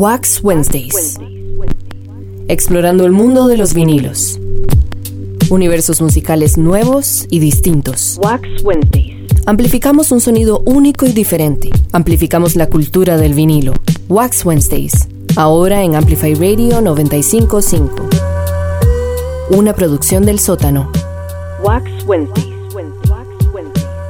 Wax Wednesdays. Explorando el mundo de los vinilos. Universos musicales nuevos y distintos. Wax Wednesdays. Amplificamos un sonido único y diferente. Amplificamos la cultura del vinilo. Wax Wednesdays. Ahora en Amplify Radio 955. Una producción del sótano. Wax Wednesdays.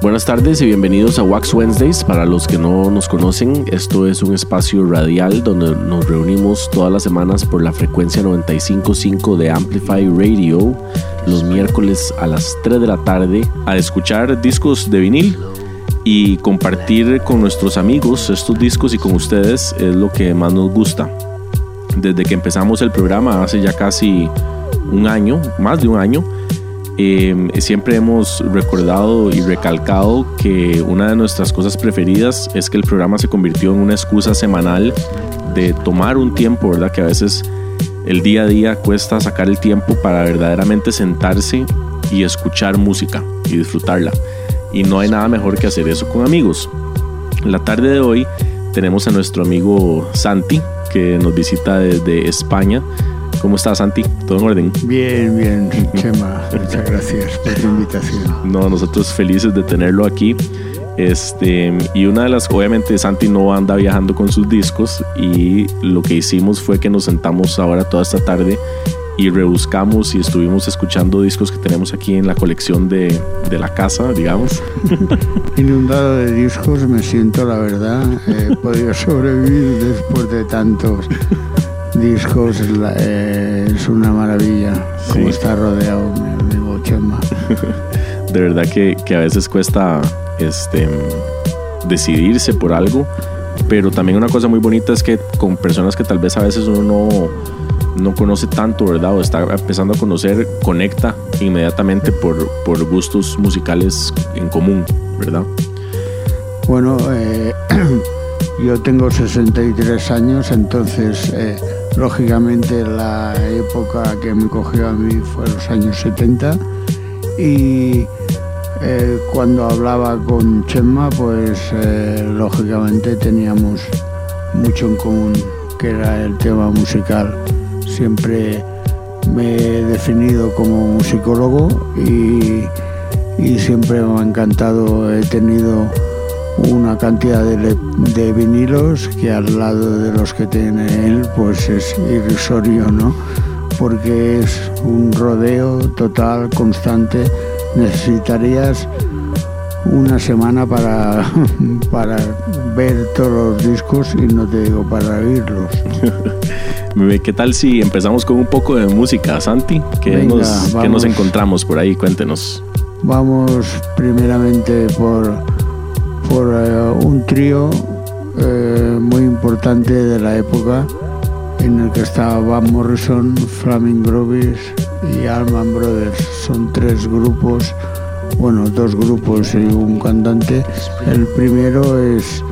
Buenas tardes y bienvenidos a Wax Wednesdays. Para los que no nos conocen, esto es un espacio radial donde nos reunimos todas las semanas por la frecuencia 955 de Amplify Radio los miércoles a las 3 de la tarde a escuchar discos de vinil y compartir con nuestros amigos estos discos y con ustedes es lo que más nos gusta. Desde que empezamos el programa hace ya casi un año, más de un año, Em, siempre hemos recordado y recalcado que una de nuestras cosas preferidas es que el programa se convirtió en una excusa semanal de tomar un tiempo, ¿verdad? Que a veces el día a día cuesta sacar el tiempo para verdaderamente sentarse y escuchar música y disfrutarla. Y no hay nada mejor que hacer eso con amigos. La tarde de hoy tenemos a nuestro amigo Santi, que nos visita desde España ¿Cómo estás, Santi? ¿Todo en orden? Bien, bien, Chema. Muchas gracias por tu invitación. No, nosotros felices de tenerlo aquí. Este, y una de las, obviamente Santi no anda viajando con sus discos y lo que hicimos fue que nos sentamos ahora toda esta tarde y rebuscamos y estuvimos escuchando discos que tenemos aquí en la colección de, de la casa, digamos. Inundado de discos, me siento, la verdad, he podido sobrevivir después de tantos discos eh, es una maravilla como está rodeado mi amigo Chema. de verdad que, que, a veces cuesta este, decidirse por algo, pero también una cosa muy bonita es que con personas que tal vez a veces uno no, no conoce tanto, ¿verdad? O está empezando a conocer, conecta inmediatamente por, por gustos musicales en común, ¿verdad? Bueno, eh, yo tengo 63 años, entonces... Eh, Lógicamente la época que me cogió a mí fue los años 70 y eh, cuando hablaba con Chema pues eh, lógicamente teníamos mucho en común que era el tema musical. Siempre me he definido como musicólogo y, y siempre me ha encantado, he tenido una cantidad de, vinilos que al lado de los que tiene él pues es irrisorio, ¿no? Porque es un rodeo total, constante. Necesitarías una semana para, para ver todos los discos y no te digo para oírlos. ¿Qué tal si empezamos con un poco de música, Santi? ¿Qué, nos, ¿qué nos encontramos por ahí? Cuéntenos. Vamos primeramente por por eh, un trío eh, muy importante de la época en el que estaba Van Morrison, Flaming Grovis y Allman Brothers. Son tres grupos, bueno, dos grupos y un cantante. El primero es,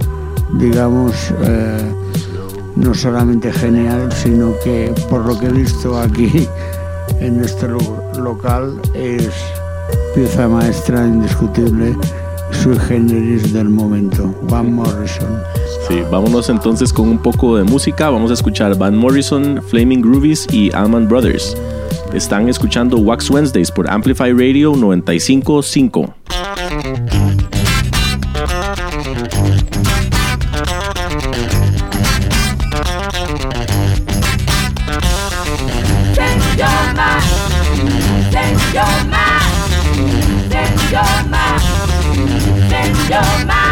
digamos, eh, no solamente genial, sino que por lo que he visto aquí en este local es pieza maestra indiscutible sui generis del momento, Van Morrison. Sí, vámonos entonces con un poco de música. Vamos a escuchar Van Morrison, Flaming Groovies y Allman Brothers. Están escuchando Wax Wednesdays por Amplify Radio 955. Your mind.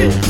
Wax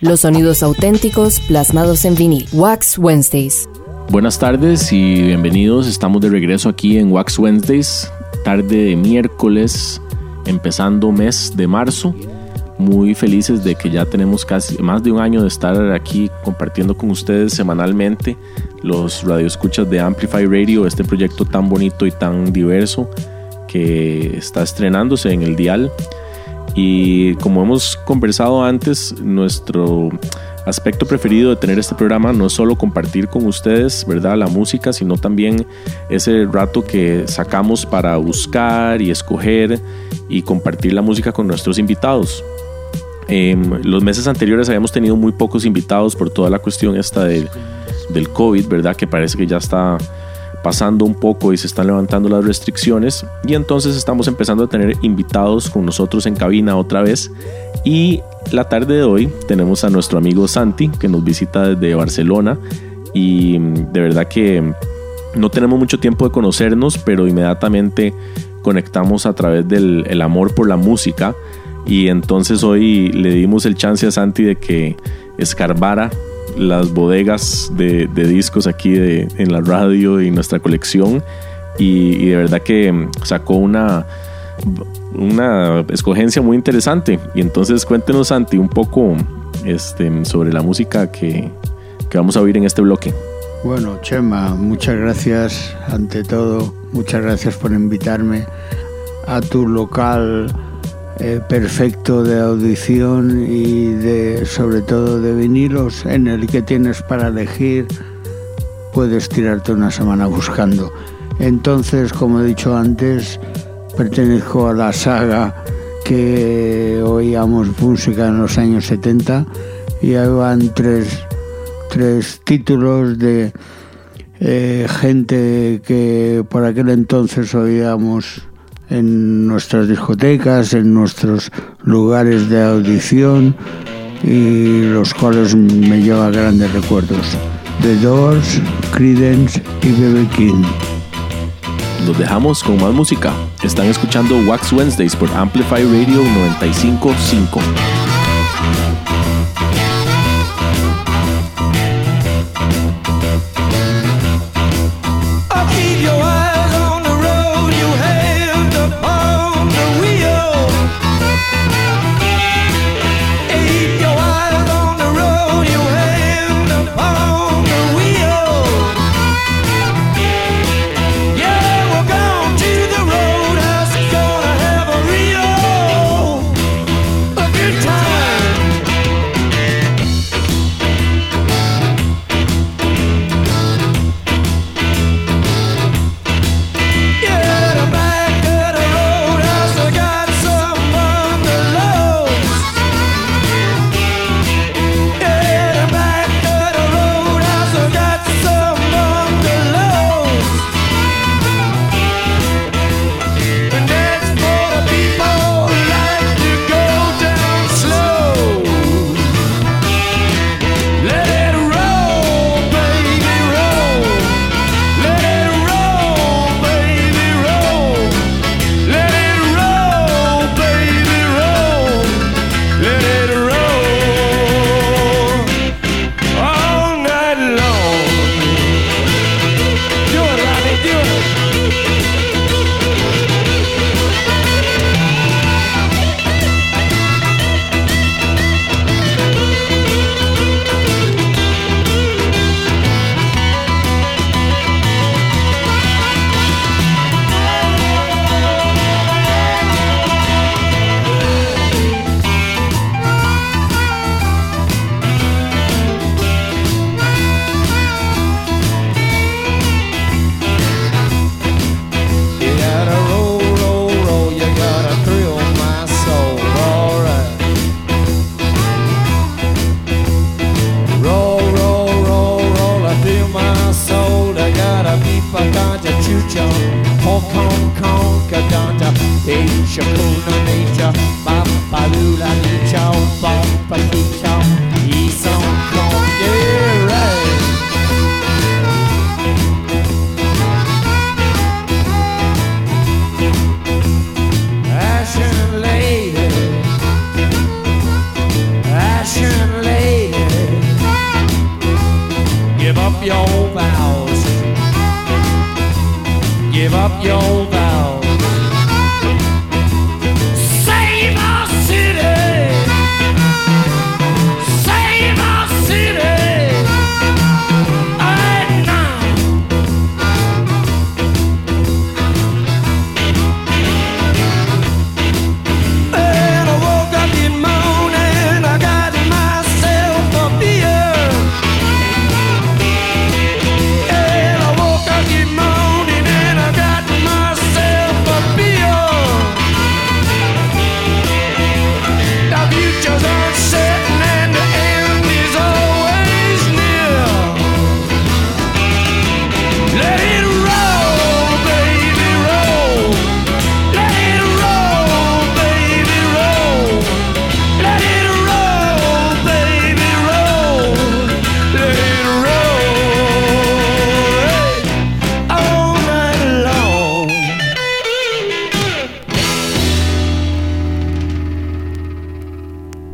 Los sonidos auténticos plasmados en vinil. Wax Wednesdays. Buenas tardes y bienvenidos. Estamos de regreso aquí en Wax Wednesdays, tarde de miércoles, empezando mes de marzo. Muy felices de que ya tenemos casi más de un año de estar aquí compartiendo con ustedes semanalmente los radioescuchas de Amplify Radio, este proyecto tan bonito y tan diverso que está estrenándose en el dial. Y como hemos conversado antes, nuestro aspecto preferido de tener este programa no es solo compartir con ustedes, ¿verdad? La música, sino también ese rato que sacamos para buscar y escoger y compartir la música con nuestros invitados. En los meses anteriores habíamos tenido muy pocos invitados por toda la cuestión esta del, del COVID, ¿verdad? Que parece que ya está pasando un poco y se están levantando las restricciones y entonces estamos empezando a tener invitados con nosotros en cabina otra vez. Y la tarde de hoy tenemos a nuestro amigo Santi que nos visita desde Barcelona y mm, de verdad que no tenemos mucho tiempo de conocernos pero inmediatamente conectamos a través del el amor por la música. Y entonces hoy le dimos el chance a Santi de que escarbara las bodegas de, discos aquí en la radio y nuestra colección y, de verdad que sacó una, una escogencia muy interesante. Y entonces cuéntenos, Santi, un poco este, sobre la música que, que vamos a oír en este bloque. Bueno, Chema, muchas gracias ante todo, muchas gracias por invitarme a tu local eh, perfecto de audición y de sobre todo de vinilos en el que tienes para elegir puedes tirarte una semana buscando. Entonces como he dicho antes pertenezco a la saga que oíamos música en los años 70 y ahí tres, tres títulos de eh, gente que por aquel entonces oíamos en nuestras discotecas, en nuestros lugares de audición y los cuales me llevan grandes recuerdos. The Doors, Creedence y B.B. King. Los dejamos con más música. Están escuchando Wax Wednesdays por Amplify Radio 955.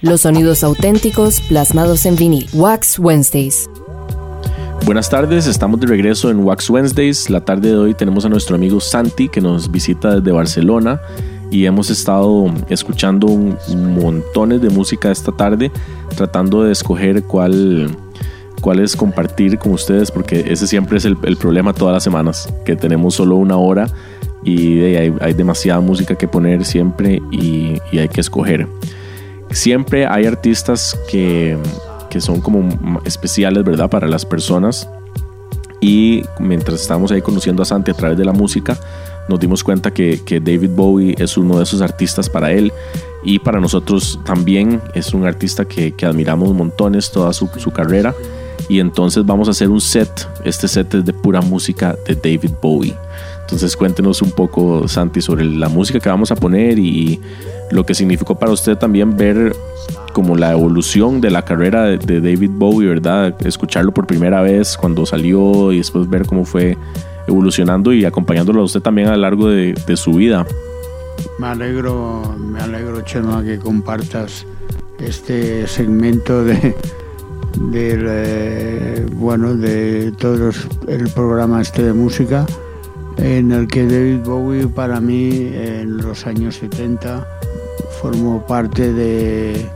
Los sonidos auténticos plasmados en vinil. Wax Wednesdays. Buenas tardes, estamos de regreso en Wax Wednesdays. La tarde de hoy tenemos a nuestro amigo Santi que nos visita desde Barcelona y hemos estado escuchando un, montones de música esta tarde tratando de escoger cuál cuál es compartir con ustedes porque ese siempre es el, el problema todas las semanas que tenemos solo una hora y hay, hay, demasiada música que poner siempre y, y, hay que escoger. Siempre hay artistas que, que, son como especiales, ¿verdad? Para las personas. Y mientras estábamos ahí conociendo a Santi a través de la música, nos dimos cuenta que, que David Bowie es uno de esos artistas para él. Y para nosotros también es un artista que, que admiramos montones toda su, su carrera. Y entonces vamos a hacer un set. Este set es de pura música de David Bowie. Entonces cuéntenos un poco, Santi, sobre la música que vamos a poner y lo que significó para usted también ver como la evolución de la carrera de, David Bowie, ¿verdad? Escucharlo por primera vez cuando salió y después ver cómo fue evolucionando y acompañándolo a usted también a lo largo de, su vida. Me alegro, me alegro, Chema, que compartas este segmento de, de bueno, de todo el programa este de música en el que David Bowie para mí en los años 70 formó parte de,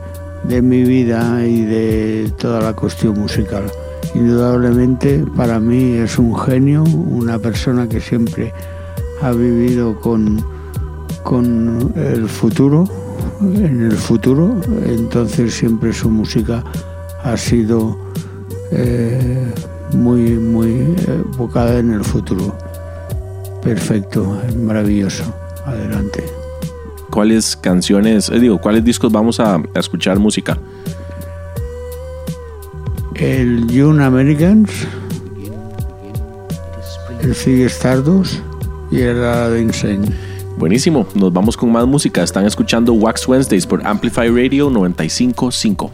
mi vida y de toda la cuestión musical. Indudablemente para mí es un genio, una persona que siempre ha vivido con, con el futuro, en el futuro, entonces siempre su música ha sido eh, muy, muy enfocada en el futuro. Perfecto, maravilloso. Adelante. cuáles canciones, eh, digo, cuáles discos vamos a, a escuchar música. El Young Americans, el Sig Stardust y el Aladdin Insane. Buenísimo, nos vamos con más música. Están escuchando Wax Wednesdays por Amplify Radio 955.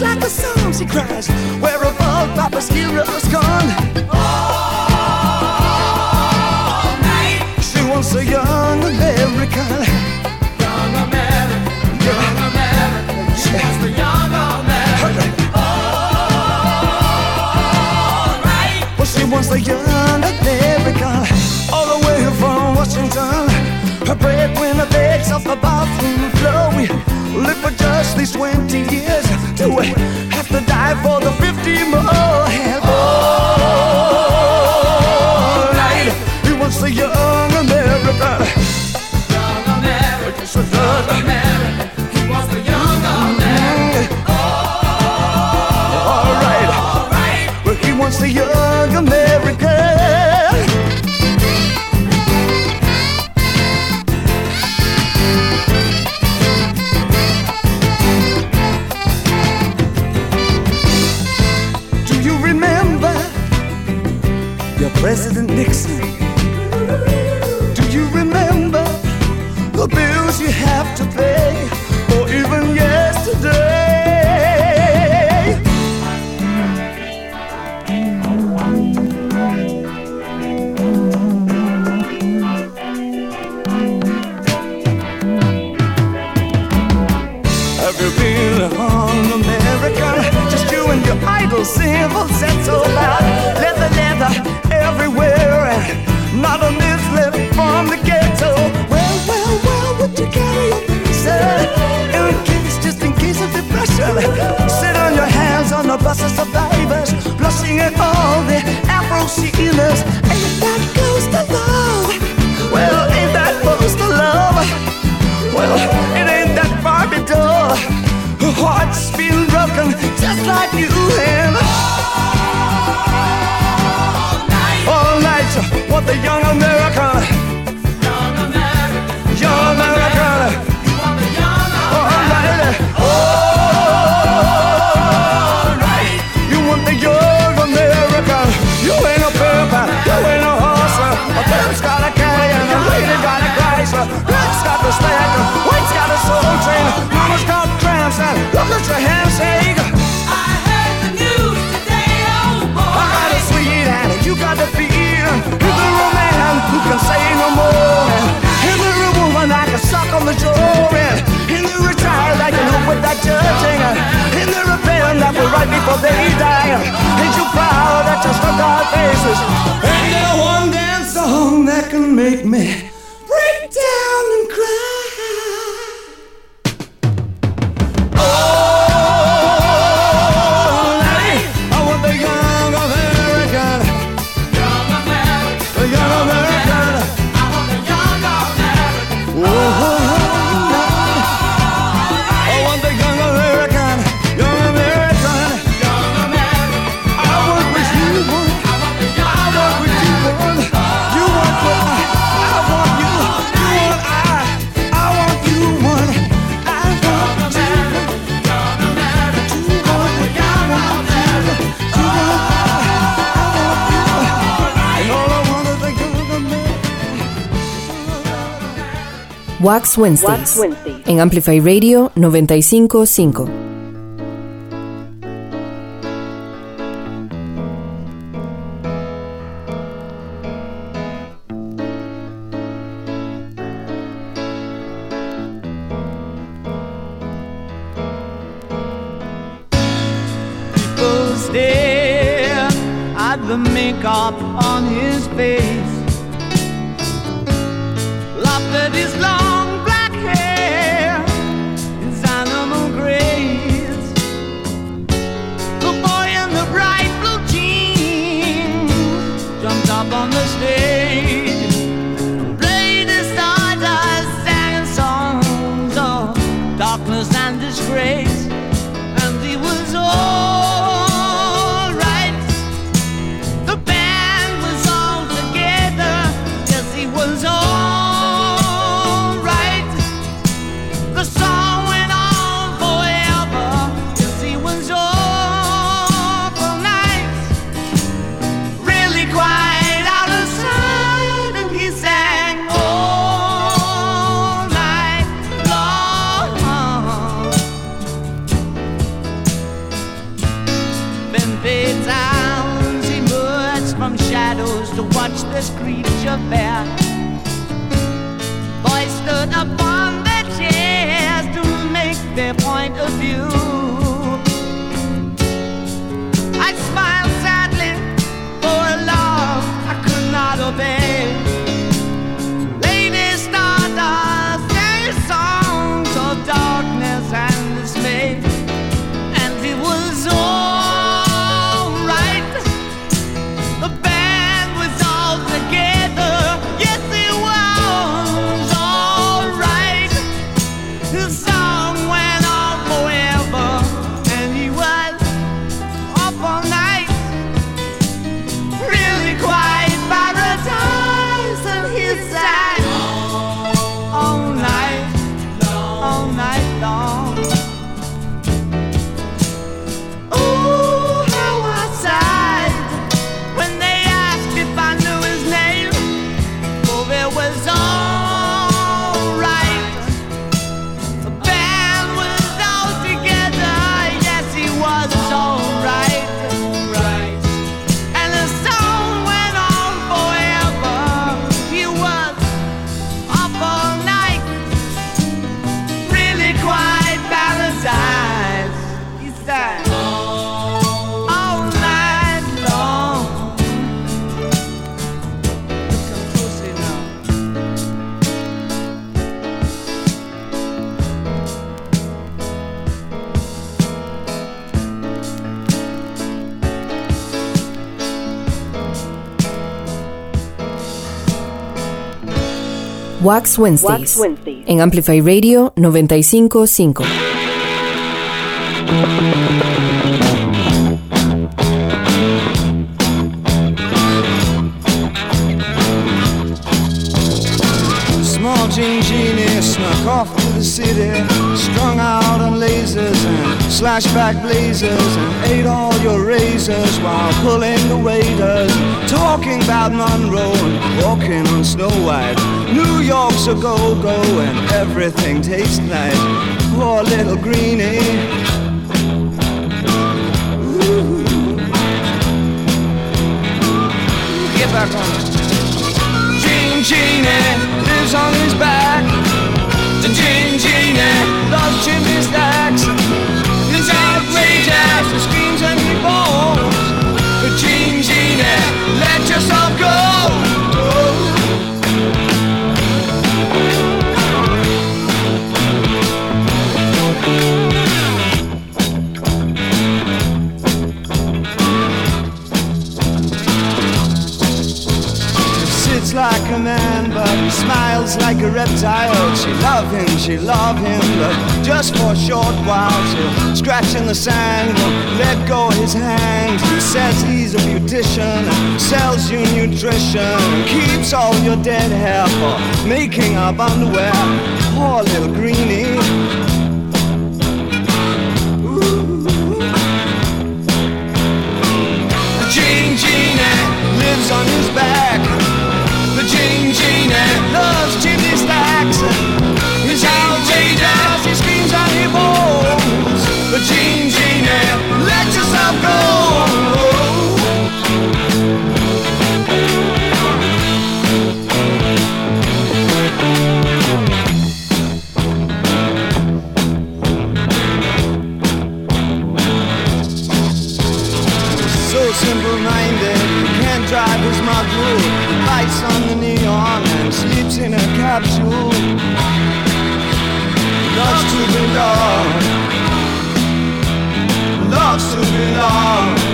like the song she cries. Where Have to die for the 50 more. without judging. In the rebellion that will right before they die. Ain't you proud that you struck our faces? And that one damn song that can make me. Wax Wednesdays, en Amplify Radio 955. the makeup on his face. Laughed at his on the stage. Wax Wednesdays, en Amplify Radio 955. Small jean genie snuck off to the city, strung out on lasers and slashback blazers, and ate all your razors while pulling the waiters, talking about Monroe and walking on Snow White. New York's a go-go and everything tastes nice. Poor little greenie. Ooh. Get back on. Gene Genie lives on his back. The Gene Genie loves chimney stacks. His outrageous, he screams and he falls. But Gene Genie, let yourself go. Smiles like a reptile. She love him, she love him, but just for a short while. She'll scratch in the sand, won't let go his hand. He says he's a beautician, sells you nutrition, keeps all your dead hair for making up underwear. Poor little greenie. Gene Genie lives on his back. The in a capsule. Loves to belong. Loves to belong.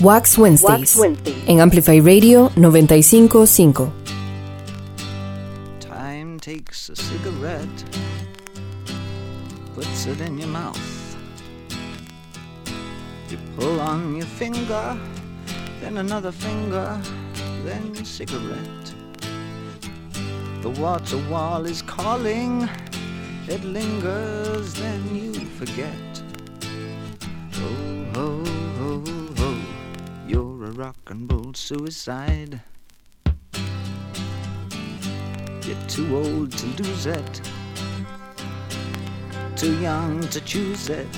Wax Wednesdays, en Amplify Radio 955. Time takes a cigarette, puts it in your mouth. You pull on your finger, then another finger, then cigarette. The water wall is calling, it lingers, then you forget. Rock and roll suicide. You're too old to lose it, too young to choose it.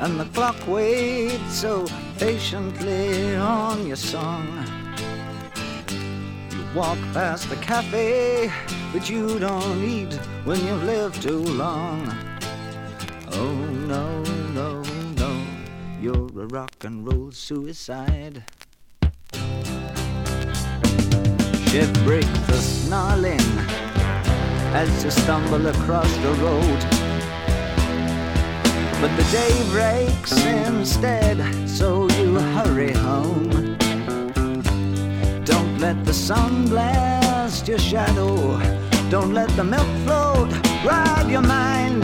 And the clock waits so patiently on your song. You walk past the cafe, but you don't eat when you've lived too long. Oh no, no, you're a rock and roll suicide. Ship break the snarling as you stumble across the road. But the day breaks instead, so you hurry home. Don't let the sun blast your shadow. Don't let the milk float rob your mind.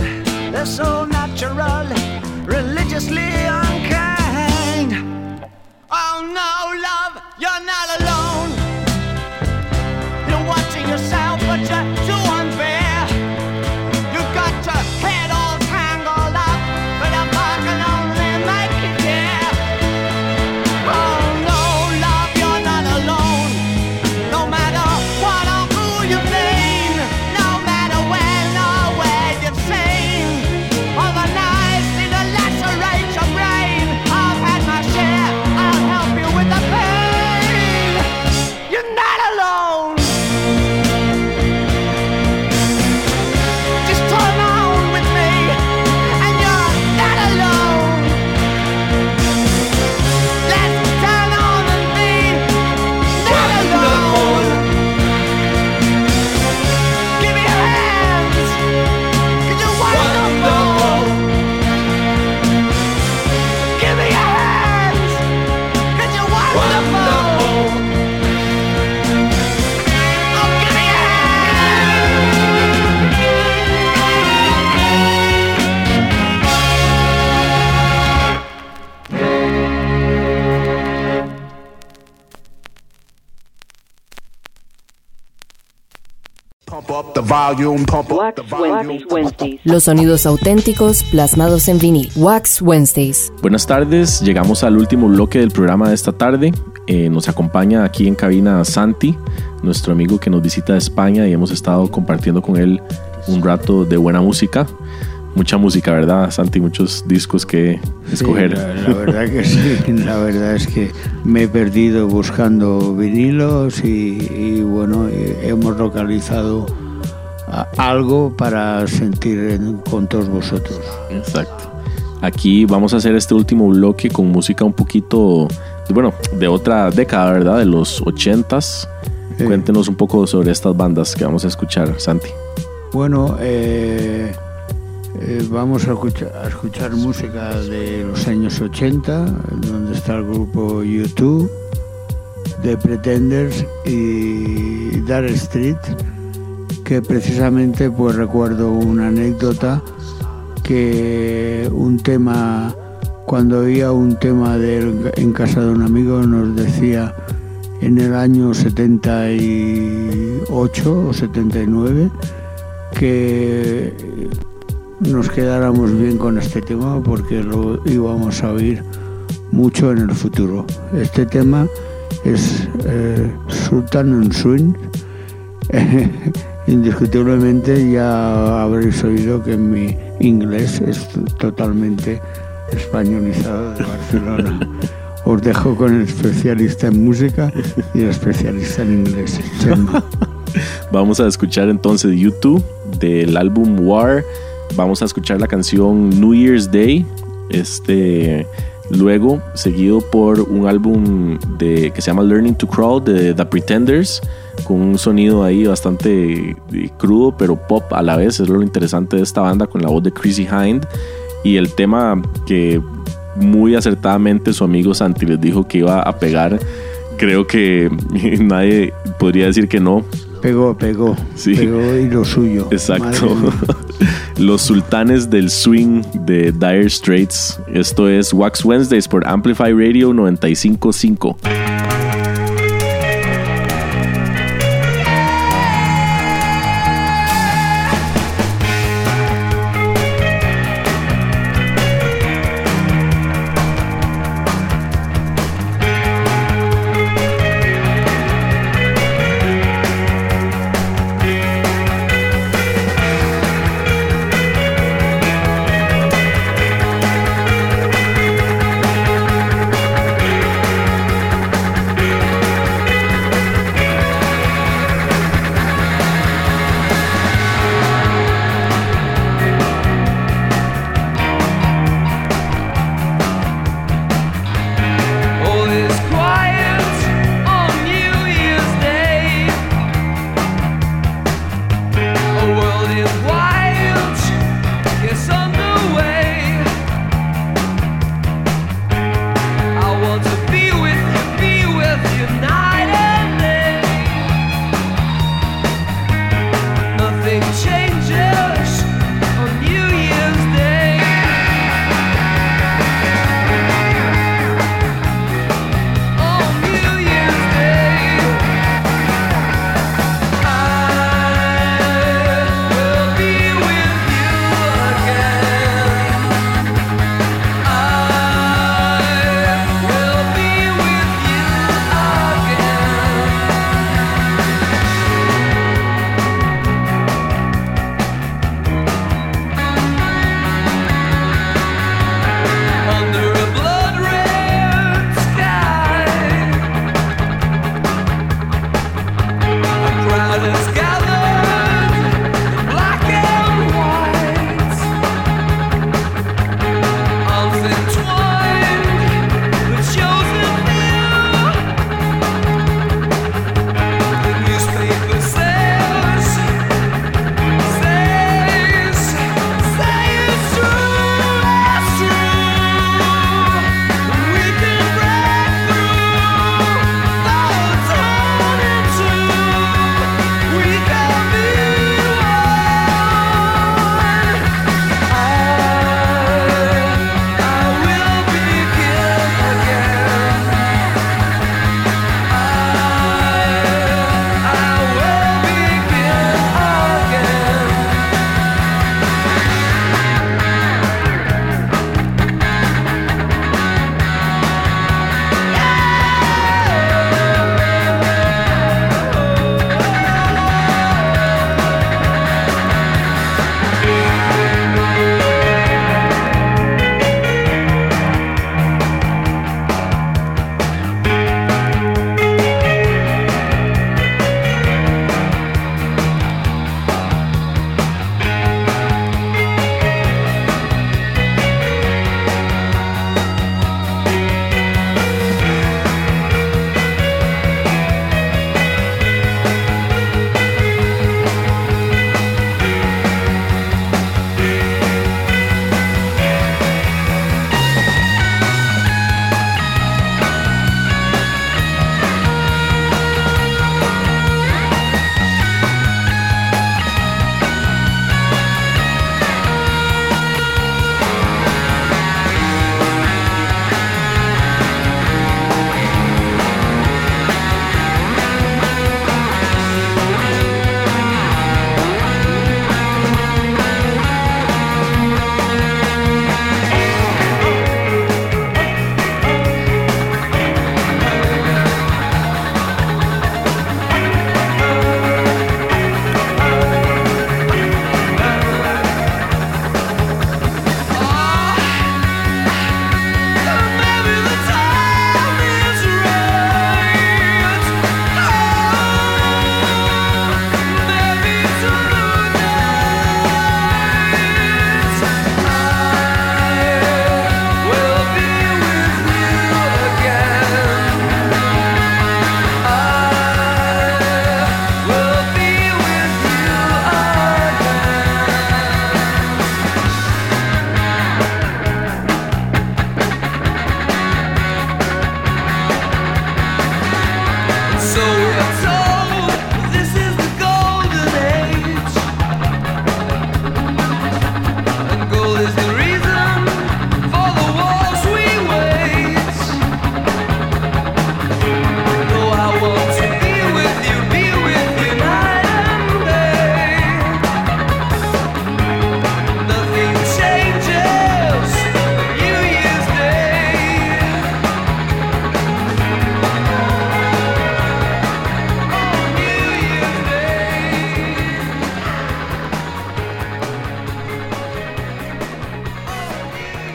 They're so natural religiously unkind. Oh no, love, you're not alone. You're watching yourself, but you're too Los sonidos auténticos plasmados en vinil. Wax Wednesdays. Buenas tardes, llegamos al último bloque del programa de esta tarde. Eh, nos acompaña aquí en cabina Santi, nuestro amigo que nos visita de España y hemos estado compartiendo con él un rato de buena música mucha música, ¿verdad, Santi? Muchos discos que escoger. la, verdad que sí, la verdad es que me he perdido buscando vinilos y, bueno, hemos localizado algo para sentir con todos vosotros. Exacto. Aquí vamos a hacer este último bloque con música un poquito, bueno, de otra década, ¿verdad? De los ochentas. Cuéntenos un poco sobre estas bandas que vamos a escuchar, Santi. Bueno, eh, eh, vamos a escuchar, música de los años 80, donde está el grupo YouTube, The Pretenders y Dark Street, que precisamente pues recuerdo una anécdota que un tema, cuando oía un tema de en casa de un amigo nos decía en el año 78 o 79 que nos quedáramos bien con este tema porque lo íbamos a oír mucho en el futuro. Este tema es eh, Sultan and Swing. Indiscutiblemente ya habréis oído que mi inglés es totalmente españolizado de Barcelona. Os dejo con el especialista en música y el especialista en inglés. Vamos a escuchar entonces YouTube del álbum War vamos a escuchar la canción New Year's Day. Este, luego, seguido por un álbum de, que se llama Learning to Crawl de The Pretenders, con un sonido ahí bastante eh, crudo, pero pop a la vez. Es lo interesante de esta banda con la voz de Chrissy Hind. Y el tema que muy acertadamente su amigo Santi les dijo que iba a pegar, creo que nadie podría decir que no. Pegó, pegó. Sí. Pegó y lo suyo. Exacto. Los sultanes del swing de Dire Straits. Esto es Wax Wednesdays por Amplify Radio 955.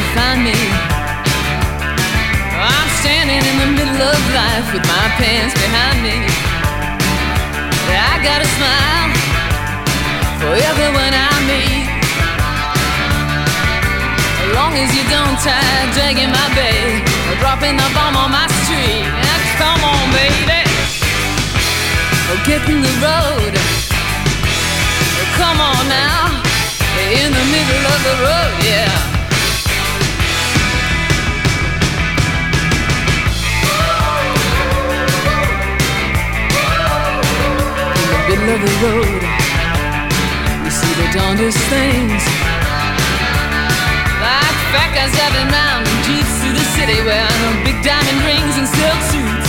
To find me. I'm standing in the middle of life with my pants behind me. I got a smile for everyone I meet. As long as you don't try dragging my bag or dropping the bomb on my street. Come on, baby. Oh, get in the road. Come on now. The road. You see the darndest things. Like fat guys driving round in jeeps through the city wearing big diamond rings and silk suits.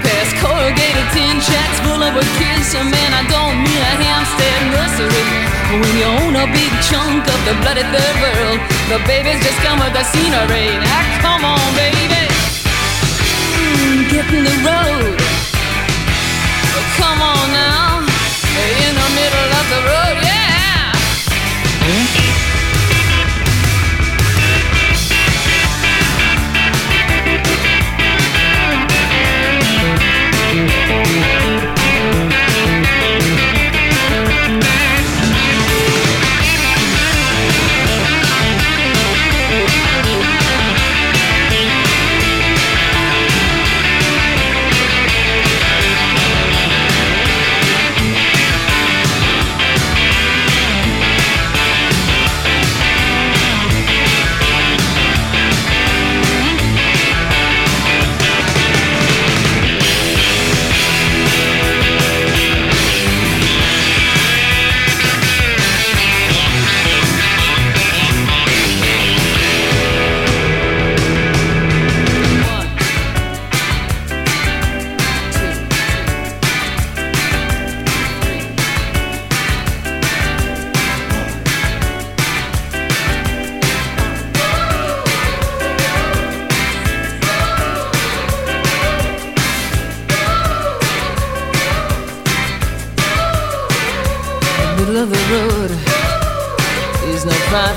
Past corrugated tin shacks full of kids. So man, I don't mean a Hampstead nursery. When you own a big chunk of the bloody third world, the babies just come with the scenery. Now come on, baby, mm, get in the road. Come on now in the middle of the road, yeah. Hmm?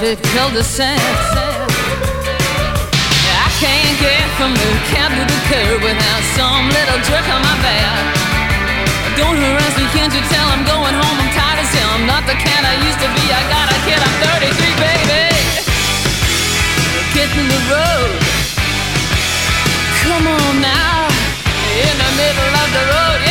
Cul-de-sac. I can't get from the cab to the curb without some little jerk on my back. Don't harass me, can't you tell I'm going home? I'm tired as hell. I'm not the cat I used to be. I got a kid, I'm 33, baby. Get in the road. Come on now. In the middle of the road, yeah.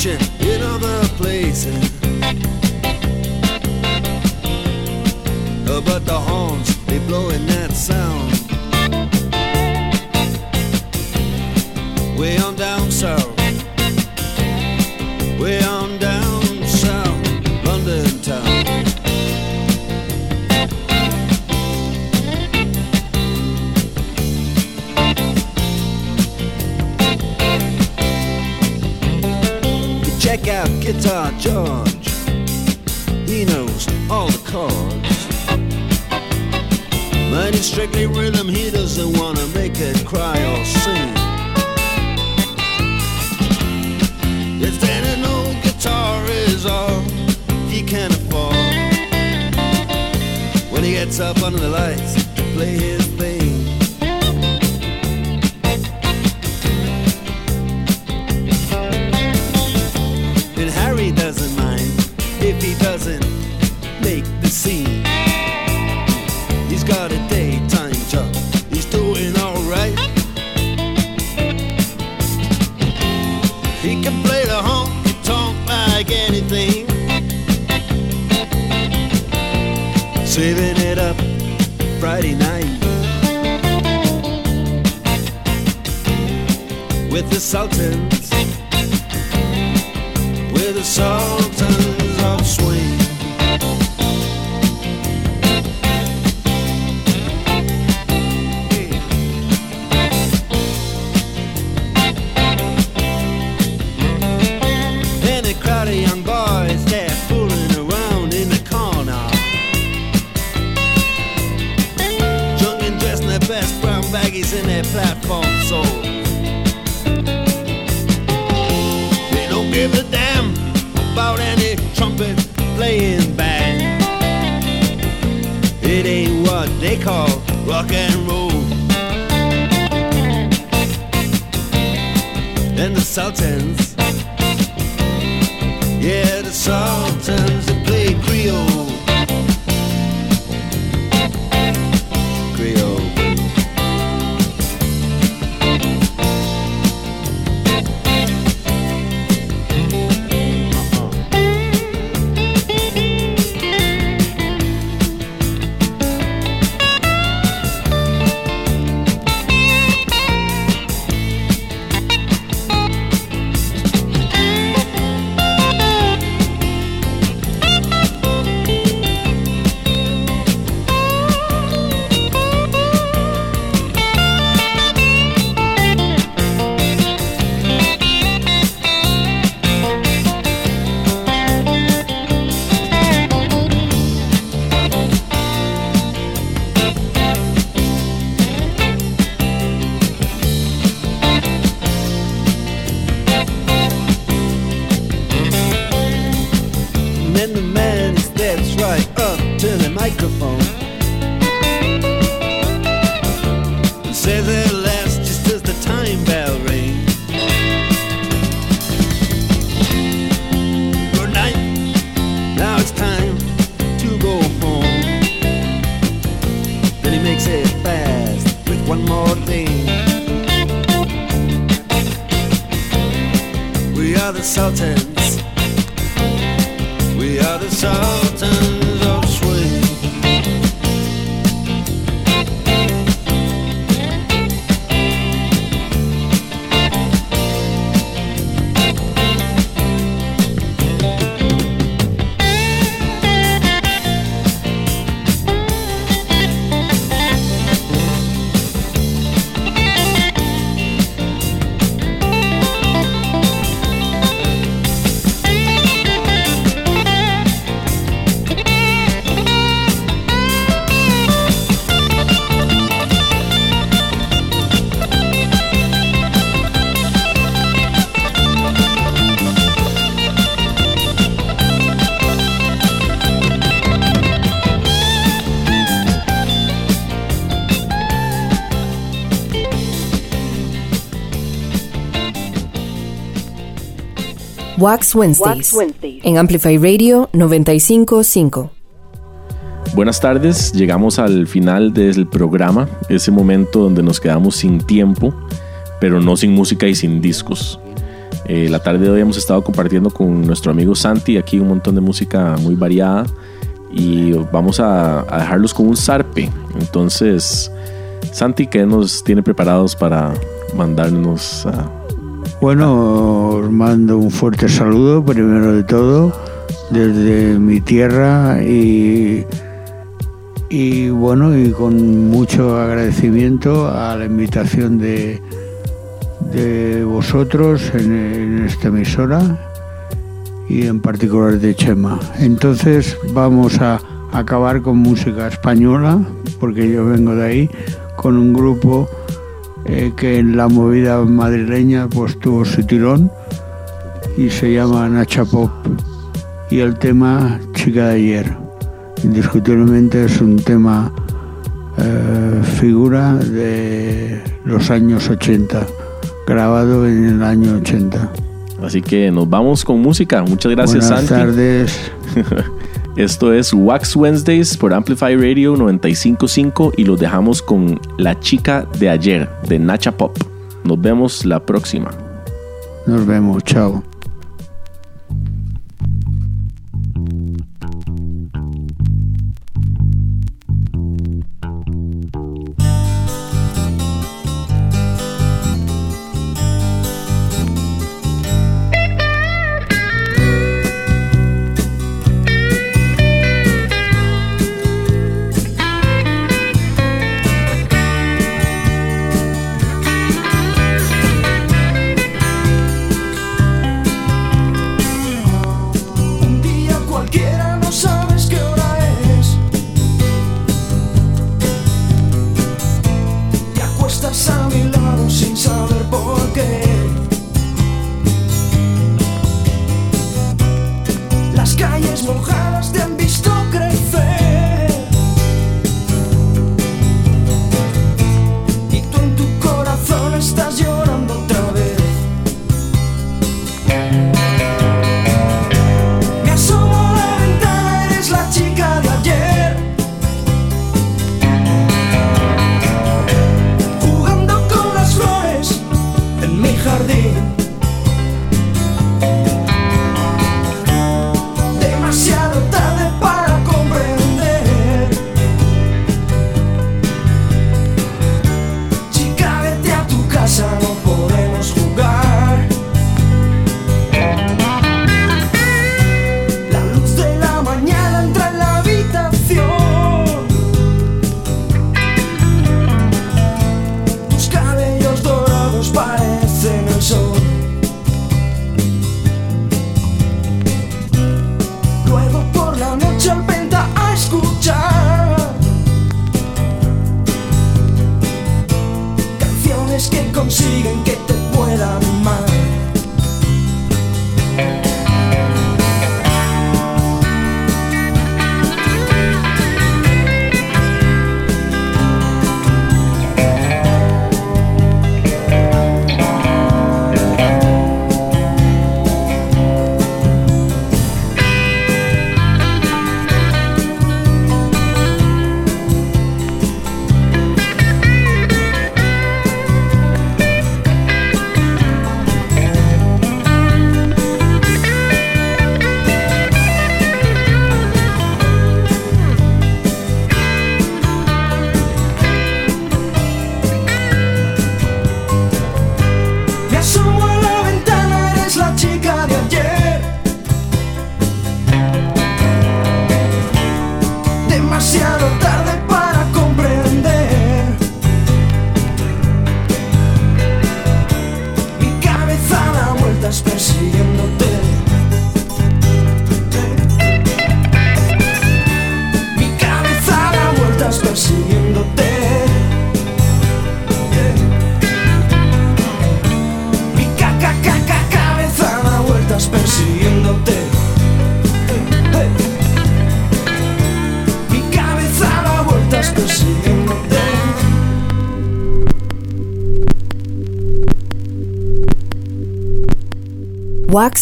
confusion in other places. Uh, but the horns, they blowing that sound. Up under the lights. Play his about any trumpet playing band. It ain't what they call rock and roll. And the Sultans, yeah, the Sultans that play Wax Wednesdays, en Amplify Radio 955. Buenas tardes, llegamos al final del programa, ese momento donde nos quedamos sin tiempo, pero no sin música y sin discos. Eh, la tarde de hoy hemos estado compartiendo con nuestro amigo Santi aquí un montón de música muy variada y vamos a, dejarlos con un zarpe. Entonces, Santi, ¿qué nos tiene preparados para mandarnos a... Bueno, os mando un fuerte saludo, primero de todo, desde mi tierra y, y bueno, y con mucho agradecimiento a la invitación de, de vosotros en, en esta emisora y en particular de Chema. Entonces vamos a acabar con música española, porque yo vengo de ahí, con un grupo eh, que en la movida madrileña pues tuvo su tirón y se llama Nacha Pop y el tema Chica de ayer. Indiscutiblemente es un tema eh, figura de los años 80, grabado en el año 80. Así que nos vamos con música. Muchas gracias, Buenas tardes. Esto es Wax Wednesdays por Amplify Radio 955 y los dejamos con La chica de ayer de Nacha Pop. Nos vemos la próxima. Nos vemos, chao. que consiguen que te puedan